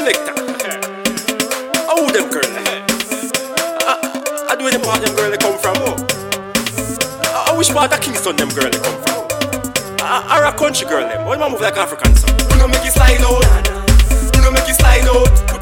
selector. How them girl? I, ah, I ah, do the part them girl they come from? Oh. I, I wish part of Kingston them girl they come from. Ah, I, I, a country girl them. Why them move like African song? We gon' make it slide out. We gon' make it slide out.